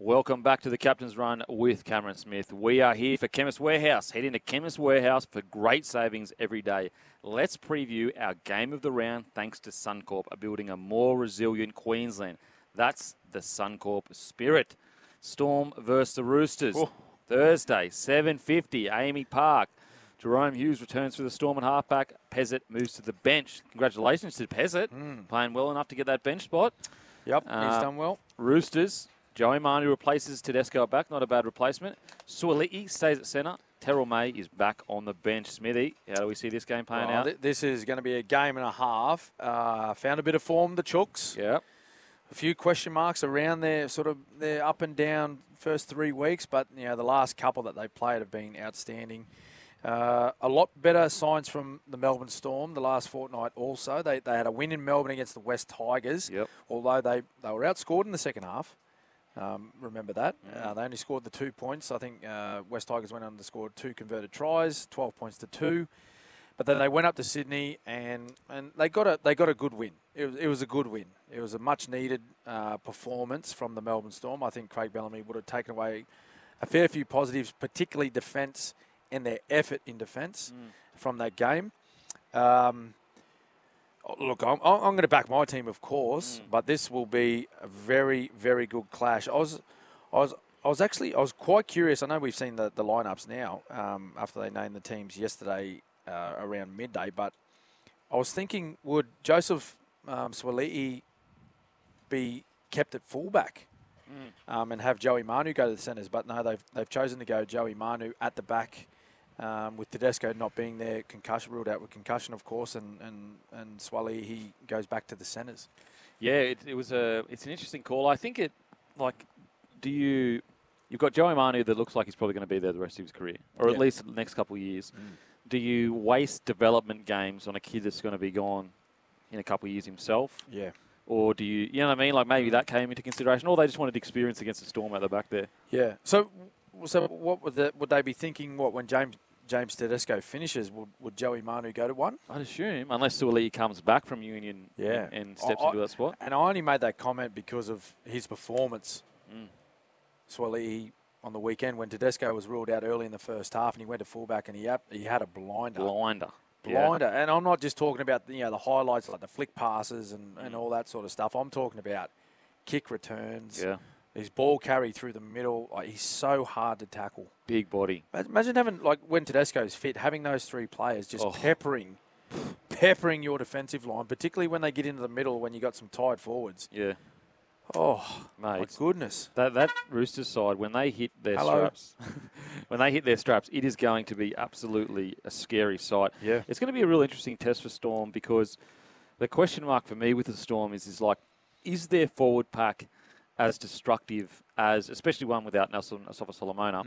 Welcome back to the Captain's Run with Cameron Smith. We are here for Chemist Warehouse. Head into Chemist Warehouse for great savings every day. Let's preview our game of the round thanks to Suncorp, building a more resilient Queensland. That's the Suncorp spirit. Storm versus the Roosters. Oh. Thursday, 7.50, AAMI Park. Jahrome Hughes returns for the Storm at halfback. Pezet moves to the bench. Congratulations to Pezet, playing well enough to get that bench spot. Yep, he's Uh, done well. Roosters, Joey Manu replaces Tedesco at back. Not a bad replacement. Suaalii stays at centre. Terrell May is back on the bench. Smithy, how do we see this game playing Well, out? thi- this is going to be a game and a half. Uh, found a bit of form, the Chooks. yeah. A few question marks around their sort of their up and down first three weeks, but you know the last couple that they played have been outstanding. Uh, a lot better signs from the Melbourne Storm the last fortnight. Also, they, they had a win in Melbourne against the Wests Tigers. Yep. Although they, they were outscored in the second half. Um, remember that Mm. uh, they only scored the two points. I think uh, Wests Tigers went on to score two converted tries, twelve points to two. But then they went up to Sydney and, and they got a they got a good win. It was, it was a good win. It was a much needed uh, performance from the Melbourne Storm. I think Craig Bellamy would have taken away a fair few positives, particularly defence and their effort in defence from that game. Um, look, I'm, I'm going to back my team, of course, but this will be a very very good clash. I was I was. I was actually I was quite curious. I know we've seen the, the lineups now um, after they named the teams yesterday uh, around midday, but I was thinking, would Joseph um, be kept at fullback um, and have Joey Manu go to the centres? But no, they've they've chosen to go Joey Manu at the back. Um, with Tedesco not being there, concussion ruled out with concussion, of course, and and and Suaalii goes back to the centres. Yeah, it, it was a. It's an interesting call. I think it, like, do you? You've got Joey Manu that looks like he's probably going to be there the rest of his career, or at least the next couple of years. Do you waste development games on a kid that's going to be gone in a couple of years himself, Yeah, or do you? You know what I mean? Like maybe that came into consideration, or they just wanted experience against the Storm at the back there. yeah. So, so what would the, would they be thinking? What when James James Tedesco finishes, would, would Joey Manu go to one? I'd assume, unless Suaalii comes back from Union, Yeah. and, and steps I- into that spot. And I only made that comment because of his performance. Mm. Suaalii on the weekend when Tedesco was ruled out early in the first half, and he went to fullback and he had, he had a blinder. Blinder. Yeah. blinder. And I'm not just talking about you know the highlights like the flick passes and, and all that sort of stuff. I'm talking about kick returns. Yeah. His ball carry through the middle. Like, he's so hard to tackle. Big body. Imagine- having like when Tedesco's fit, having those three players just Oh. peppering, peppering your defensive line, particularly when they get into the middle when you got some tired forwards. Yeah. Oh my goodness! That that Roosters side when they hit their Hello. straps, when they hit their straps, it is going to be absolutely a scary sight. Yeah. It's going to be a real interesting test for Storm because the question mark for me with the Storm is is like, is their forward pack as destructive as, especially one without Nelson Asofa-Solomona,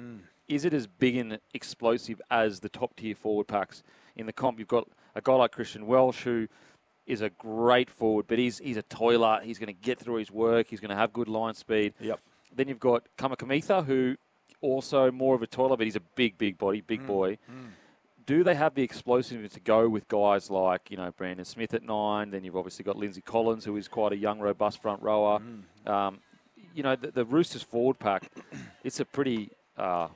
is it as big and explosive as the top tier forward packs in the comp? You've got a guy like Christian Welch who is a great forward, but he's he's a toiler. He's going to get through his work. He's going to have good line speed. Yep. Then you've got Kamikamica, who also more of a toiler, but he's a big, big body, Mm. big boy. Do they have the explosiveness to go with guys like you know Brandon Smith at nine? Then you've obviously got Lindsay Collins, who is quite a young, robust front rower. Mm. Um, you know the, the Roosters forward pack. It's a pretty uh,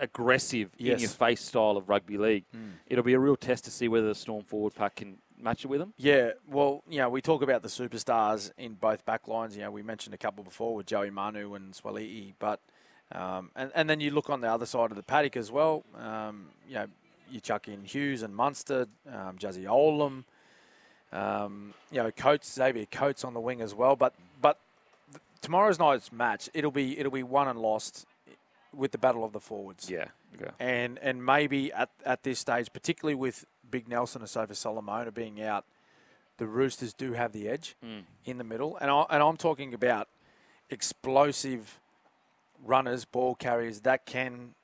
aggressive, Yes. Mm. in your face style of rugby league. It'll be a real test to see whether the Storm forward pack can match it with them. Yeah, well, you know, we talk about the superstars in both back lines. You know, we mentioned a couple before with Joey Manu and Suaalii, but um, and and then you look on the other side of the paddock as well. Um, you know, you chuck in Hughes and Munster, um, Jazzy Olam, um, you know, Coates, Xavier Coates on the wing as well. But tomorrow's night's match, it'll be it'll be won and lost with the battle of the forwards. Yeah. Okay. And and maybe at, at this stage, particularly with Big Nelson Asofa-Solomona being out, the Roosters do have the edge Mm. in the middle. And I and I'm talking about explosive runners, ball carriers that can,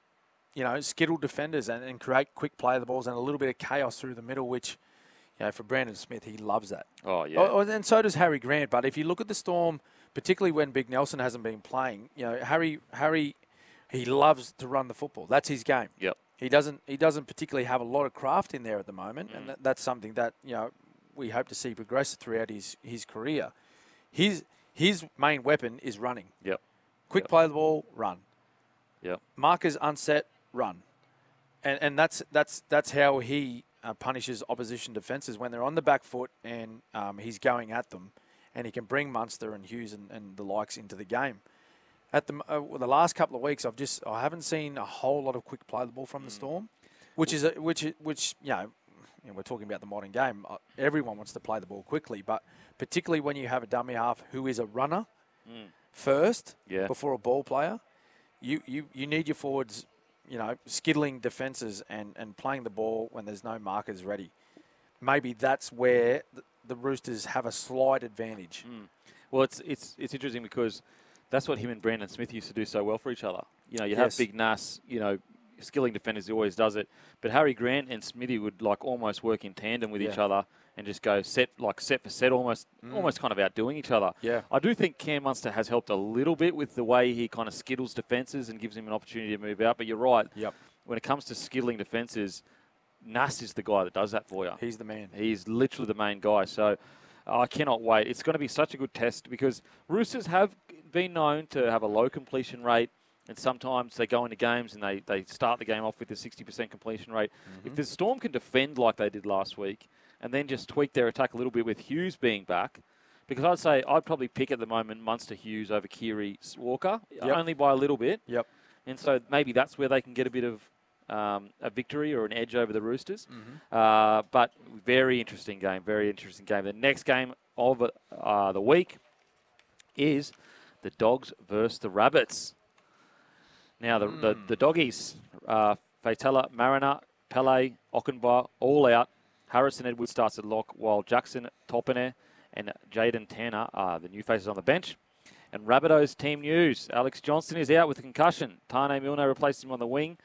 you know, skittle defenders and, and create quick play of the balls and a little bit of chaos through the middle, which, you know, for Brandon Smith, he loves that. Oh yeah. Oh, and so does Harry Grant. But if you look at the Storm, particularly when Big Nelson hasn't been playing, you know, Harry, Harry, he loves to run the football. That's his game. Yep. He doesn't. He doesn't particularly have a lot of craft in there at the moment, Mm. and that, that's something that you know we hope to see progress throughout his his career. His his main weapon is running. Yep. Quick Yep. play the ball, run. Yep. Markers unset, run. And and that's that's that's how he uh, punishes opposition defenses when they're on the back foot and um, he's going at them, and he can bring Munster and Hughes and, and the likes into the game. At the uh, well, the last couple of weeks, I've just I haven't seen a whole lot of quick play the ball from the Storm, which is a, which which you know, you know, we're talking about the modern game. Uh, Everyone wants to play the ball quickly, but particularly when you have a dummy half who is a runner first Yeah. before a ball player, you, you, you need your forwards, you know, skiddling defences and, and playing the ball when there's no markers ready. Maybe that's where the, Roosters have a slight advantage. Mm. Well, it's it's it's interesting because that's what him and Brandon Smith used to do so well for each other. You know, you Yes. have big Nas, you know, skilling defenders. He always does it. But Harry Grant and Smithy would like almost work in tandem with each other and just go set like set for set, almost mm. almost kind of outdoing each other. Yeah. I do think Cam Munster has helped a little bit with the way he kind of skittles defenses and gives him an opportunity to move out. But you're right. Yep. When it comes to skittling defenses, Nas is the guy that does that for you. He's the man. He's literally the main guy. So I cannot wait. It's going to be such a good test because Roosters have been known to have a low completion rate. And sometimes they go into games and they, they start the game off with a 60% completion rate. Mm-hmm. If the Storm can defend like they did last week and then just tweak their attack a little bit with Hughes being back, because I'd say I'd probably pick at the moment Munster Hughes over Keary Walker, Yep. only by a little bit. Yep. And so maybe that's where they can get a bit of um, a victory or an edge over the Roosters. Uh, but very interesting game, very interesting game. The next game of uh, the week is the Dogs versus the Rabbits. Now, the, the, the doggies, uh, Faitala, Mariner, Pele, Okunbor, all out. Harrison Edwards starts at lock, while Jackson Topine and Jaden Tanner are the new faces on the bench. And Rabbitohs team news. Alex Johnson is out with a concussion. Taane Milne replaces him on the wing.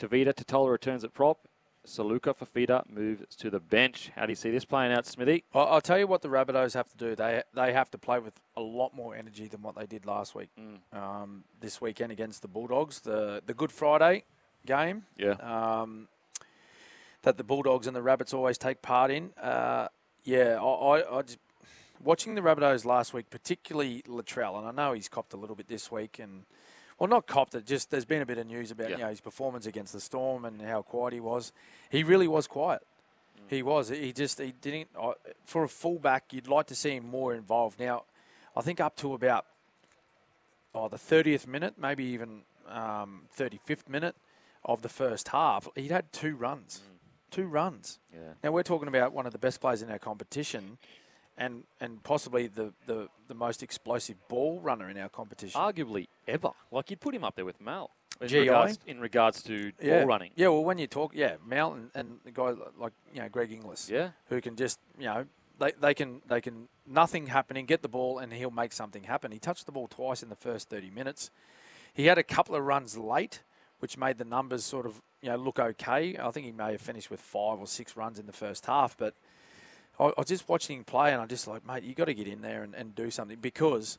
Tevita Tatola returns at prop. Saluka Fafita moves to the bench. How do you see this playing out, Smithy? I'll, I'll tell you what the Rabbitohs have to do. They they have to play with a lot more energy than what they did last week. Um, this weekend against the Bulldogs, the the Good Friday game. Yeah. um, that the Bulldogs and the Rabbits always take part in. Uh, yeah, I, I, I just, watching the Rabbitohs last week, particularly Latrell, and I know he's copped a little bit this week, and well, not copped it. Just there's been a bit of news about Yeah. you know his performance against the Storm and how quiet he was. He really was quiet. He was. He just he didn't. Uh, for a fullback, you'd like to see him more involved. Now, I think up to about oh, the 30th minute, maybe even um, 35th minute of the first half, he'd had two runs. Two runs. Yeah. Now, we're talking about one of the best players in our competition and, and possibly the, the, the most explosive ball runner in our competition. Arguably ever. Like, you'd put him up there with Mal. In GI? regards, in regards to yeah. ball running. Yeah, well, when you talk, yeah, Mount and, and the guy like, you know, Greg Inglis. Yeah. who can just you know they, they can they can nothing happening get the ball and he'll make something happen. He touched the ball twice in the first 30 minutes. He had a couple of runs late, which made the numbers sort of you know look okay. I think he may have finished with five or six runs in the first half, but I, I was just watching him play and I just like mate, you got to get in there and, and do something because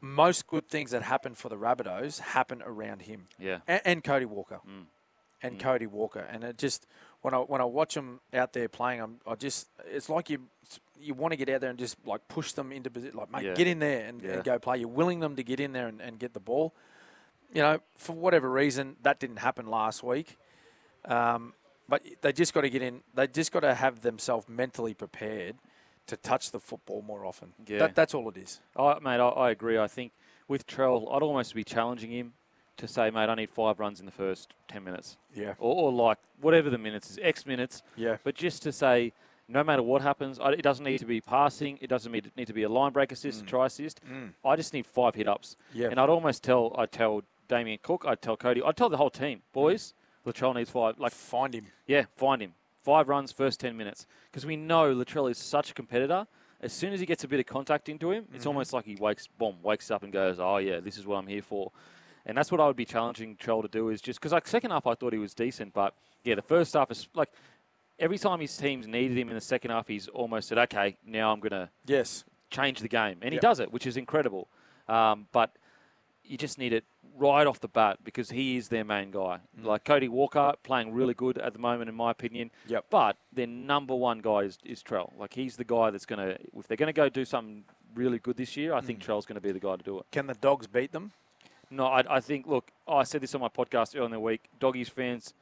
most good things that happen for the Rabbitohs happen around him Yeah. and, and Cody Walker, and Cody Walker, and it just when I when I watch them out there playing, I'm, I just it's like you you want to get out there and just like push them into position, like mate, Yeah. get in there and, Yeah. and go play. You're willing them to get in there and, and get the ball. You know, for whatever reason, that didn't happen last week. Um, but they just got to get in. They just got to have themselves mentally prepared to touch the football more often. Yeah. That, that's all it is. I, mate, I, I agree. I think with Trell, I'd almost be challenging him to say, mate, I need five runs in the first 10 minutes. Yeah. Or, or like whatever the minutes is, X minutes. Yeah. But just to say, no matter what happens, I, it doesn't need to be passing. It doesn't need, need to be a line break assist, a mm. try assist. Mm. I just need five hit ups. Yeah. And I'd almost tell, I'd tell Damien Cook, I'd tell Cody, I'd tell the whole team, boys, Latrell needs five. Like, Find him. yeah, find him. Five runs, first 10 minutes. Because we know Latrell is such a competitor As soon as he gets a bit of contact into him, it's almost like he wakes, boom, wakes up and goes, "Oh yeah, this is what I'm here for." And that's what I would be challenging Trell to do is just because like second half I thought he was decent, but yeah, the first half is like every time his teams needed him in the second half, he's almost said, "Okay, now I'm gonna Yes. change the game," and he does it, which is incredible. Um, but you just need it right off the bat because he is their main guy. Mm. Like Cody Walker, playing really good at the moment, in my opinion. Yep. But their number one guy is, is Trell. Like he's the guy that's going to, if they're going to go do something really good this year, I Mm. think Trell's going to be the guy to do it. Can the dogs beat them? No, I, I think, look, I said this on my podcast earlier in the week. Doggies fans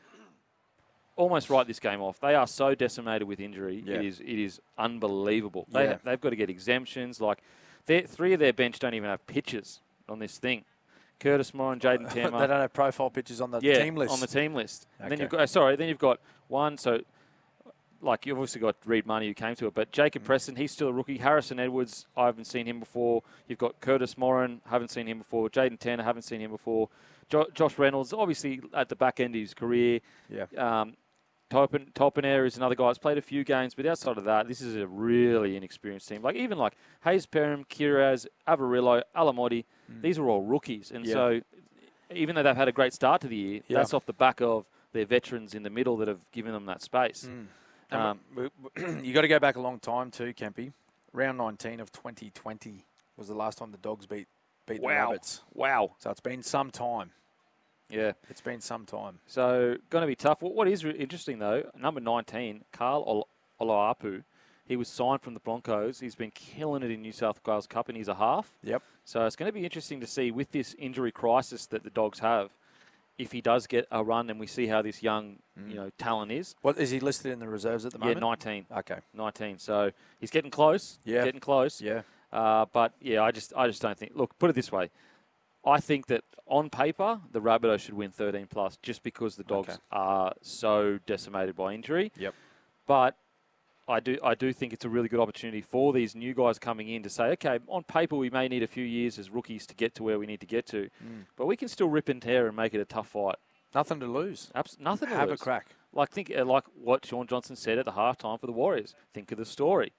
almost write this game off. They are so decimated with injury. Yeah. It is it is unbelievable. They, Yeah. They've got to get exemptions. Like, their- three of their bench don't even have pitches on this thing. Curtis Moore and Jaden they don't have profile pictures on the yeah, team list. on the team list. And then you've got, uh, sorry, then you've got one, so like you've obviously got Reed Mahoney who came to it, but Mm. Jacob Preston, he's still a rookie. Harrison Edwards, I haven't seen him before. You've got Curtis Moran, haven't seen him before. Jaden Tanner, haven't seen him before. Jo- Josh Reynolds, obviously at the back end of his career. yeah. Um, Topen, Topenair is another guy that's played a few games, but outside of that, this is a really inexperienced team. Like even like Hayze Perham, Kiraz, Averillo, Alamoti, these are all rookies, and Mm. Yeah. so even though they've had a great start to the year, Yeah. that's off the back of their veterans in the middle that have given them that space. Mm. Um, you got to go back a long time too, Kempy. Round 19 of 2020 was the last time the dogs beat beat the rabbits. wow, So it's been some time. Yeah. It's been some time. So going to be tough. What, what is re- interesting though, number 19, Carl Ol- Oloapu, he was signed from the Broncos. He's been killing it in New South Wales Cup, and he's a half. Yep. So it's going to be interesting to see with this injury crisis that the Dogs have, if he does get a run, and we see how this young, you know, talent is. What is he listed in the reserves at the moment? Yeah, 19, Okay. 19. So he's getting close. Yeah. getting close. Yeah. Uh, but yeah, I just, I just don't think. Look, put it this way. I think that on paper, the Rabbitohs should win 13 plus, just because the Dogs Okay. are so decimated by injury. Yep. But I do, I do think it's a really good opportunity for these new guys coming in to say, okay, on paper we may need a few years as rookies to get to where we need to get to, Mm. but we can still rip and tear and make it a tough fight. Nothing to lose. Abs- nothing to lose. Have lose. a crack. Like think uh, like what Shaun Johnson said at the halftime for the Warriors. Think of the story.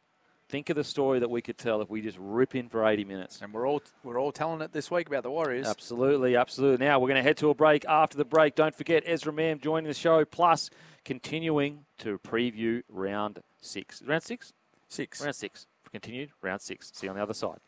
Think of the story that we could tell if we just rip in for 80 minutes. And we're all we're all telling it this week about the Warriors. Absolutely, absolutely. Now we're going to head to a break. After the break, don't forget Ezra Mam joining the show, plus continuing to preview round six. Round six? Six. Round six. Continued round six. See you on the other side.